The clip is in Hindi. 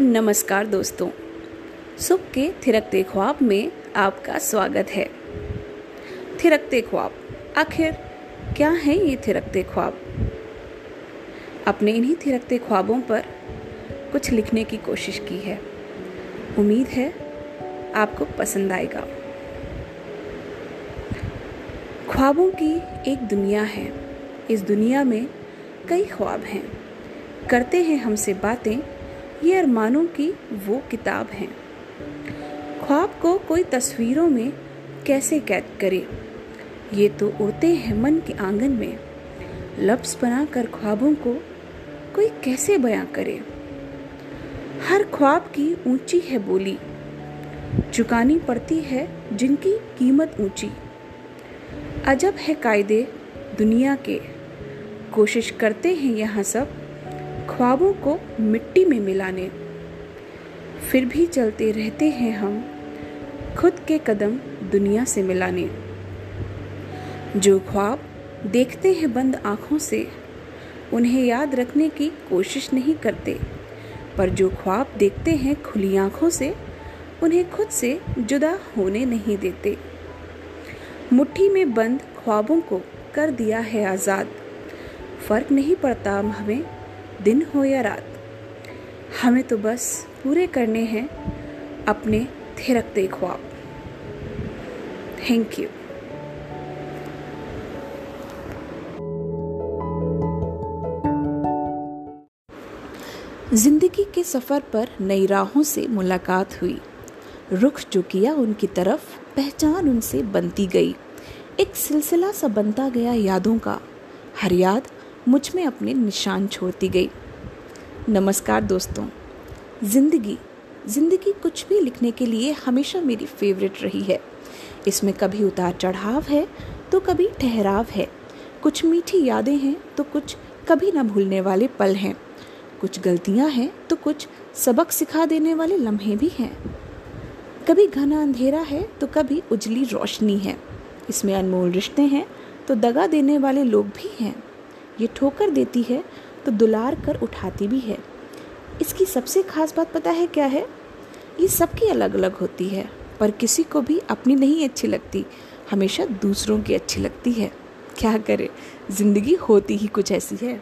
नमस्कार दोस्तों। सुख के थिरकते ख्वाब में आपका स्वागत है। थिरकते ख्वाब आखिर क्या हैं ये थिरकते ख्वाब अपने इन्हीं थिरकते ख्वाबों पर कुछ लिखने की कोशिश की है। उम्मीद है आपको पसंद आएगा। ख्वाबों की एक दुनिया है। इस दुनिया में कई ख्वाब हैं। करते हैं हमसे बातें ये अरमानों की वो किताब है। ख्वाब को कोई तस्वीरों में कैसे कैद करे? ये तो उड़ते हैं मन के आँगन में। लफ्ज बनाकर ख्वाबों को कोई कैसे बयां करे? हर ख्वाब की ऊँची है बोली। चुकानी पड़ती है जिनकी कीमत ऊँची। अजब है कायदे दुनिया के। कोशिश करते हैं यहाँ सब ख्वाबों को मिट्टी में मिलाने। फिर भी चलते रहते हैं हम, खुद के कदम दुनिया से मिलाने। जो ख्वाब देखते हैं बंद आँखों से, उन्हें याद रखने की कोशिश नहीं करते। पर जो ख्वाब देखते हैं खुली आँखों से, उन्हें खुद से जुदा होने नहीं देते। मुट्ठी में बंद ख्वाबों को कर दिया है आज़ाद। फ़र्क नहीं पड़ता हमें दिन हो या रात, हमें तो बस पूरे करने हैं अपने थिरकते ख्वाब थैंक यू ज़िंदगी के सफ़र पर नई राहों से मुलाकात हुई। रुख जो किया उनकी तरफ़, पहचान उनसे बनती गई। एक सिलसिला सा बनता गया यादों का। हर याद मुझमें अपने निशान छोड़ती गई। नमस्कार दोस्तों। ज़िंदगी ज़िंदगी कुछ भी लिखने के लिए हमेशा मेरी फेवरेट रही है। इसमें कभी उतार चढ़ाव है तो कभी ठहराव है। कुछ मीठी यादें हैं तो कुछ कभी ना भूलने वाले पल हैं। कुछ गलतियाँ हैं तो कुछ सबक सिखा देने वाले लम्हे भी हैं। कभी घना अंधेरा है तो कभी उजली रोशनी है। इसमें अनमोल रिश्ते हैं तो दगा देने वाले लोग भी हैं। ये ठोकर देती है तो दुलार कर उठाती भी है। इसकी सबसे खास बात पता है क्या है? ये सबकी अलग अलग होती है, पर किसी को भी अपनी नहीं अच्छी लगती, हमेशा दूसरों की अच्छी लगती है। क्या करें, ज़िंदगी होती ही कुछ ऐसी है।